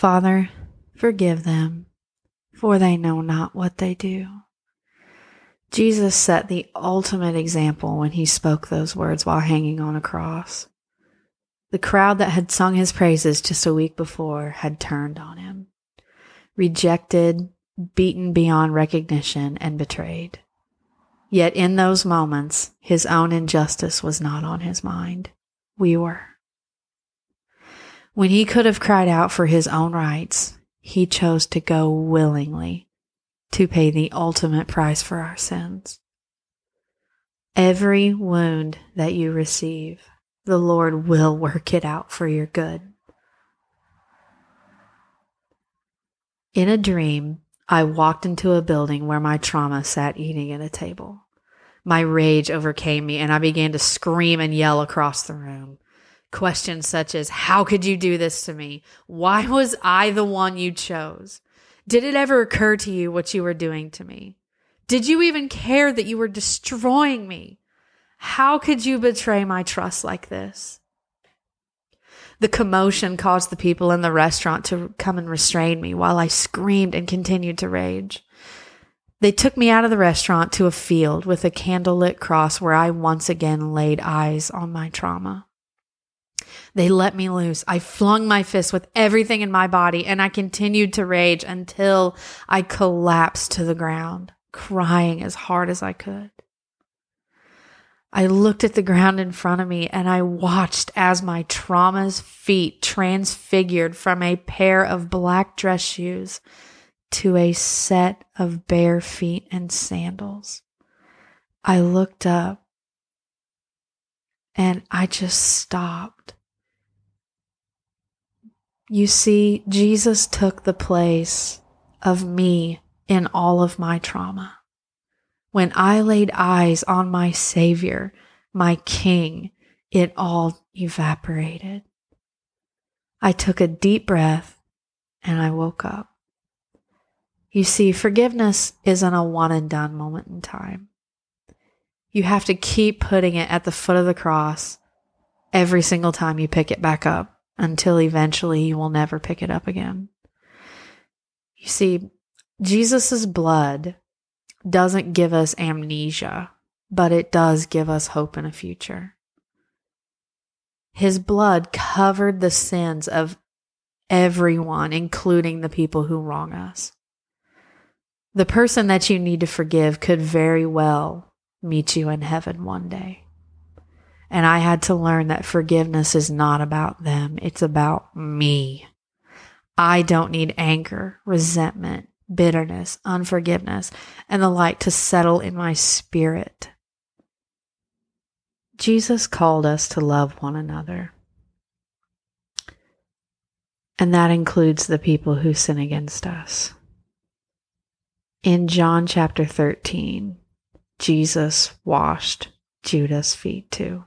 Father, forgive them, for they know not what they do. Jesus set the ultimate example when he spoke those words while hanging on a cross. The crowd that had sung his praises just a week before had turned on him, rejected, beaten beyond recognition, and betrayed. Yet in those moments, his own injustice was not on his mind. We were. When he could have cried out for his own rights, he chose to go willingly to pay the ultimate price for our sins. Every wound that you receive, the Lord will work it out for your good. In a dream, I walked into a building where my trauma sat eating at a table. My rage overcame me and I began to scream and yell across the room. Questions such as, How could you do this to me? Why was I the one you chose? Did it ever occur to you what you were doing to me? Did you even care that you were destroying me? How could you betray my trust like this? The commotion caused the people in the restaurant to come and restrain me while I screamed and continued to rage. They took me out of the restaurant to a field with a candlelit cross where I once again laid eyes on my trauma. They let me loose. I flung my fist with everything in my body and I continued to rage until I collapsed to the ground, crying as hard as I could. I looked at the ground in front of me and I watched as my trauma's feet transfigured from a pair of black dress shoes to a set of bare feet and sandals. I looked up and I just stopped. You see, Jesus took the place of me in all of my trauma. When I laid eyes on my Savior, my King, it all evaporated. I took a deep breath and I woke up. You see, forgiveness isn't a one and done moment in time. You have to keep putting it at the foot of the cross every single time you pick it back up until eventually you will never pick it up again. You see, Jesus' blood doesn't give us amnesia, but it does give us hope in a future. His blood covered the sins of everyone, including the people who wrong us. The person that you need to forgive could very well meet you in heaven one day. And I had to learn that forgiveness is not about them, it's about me. I don't need anger, resentment, bitterness, unforgiveness, and the like to settle in my spirit. Jesus called us to love one another. And that includes the people who sin against us. In John chapter 13, Jesus washed Judas' feet too.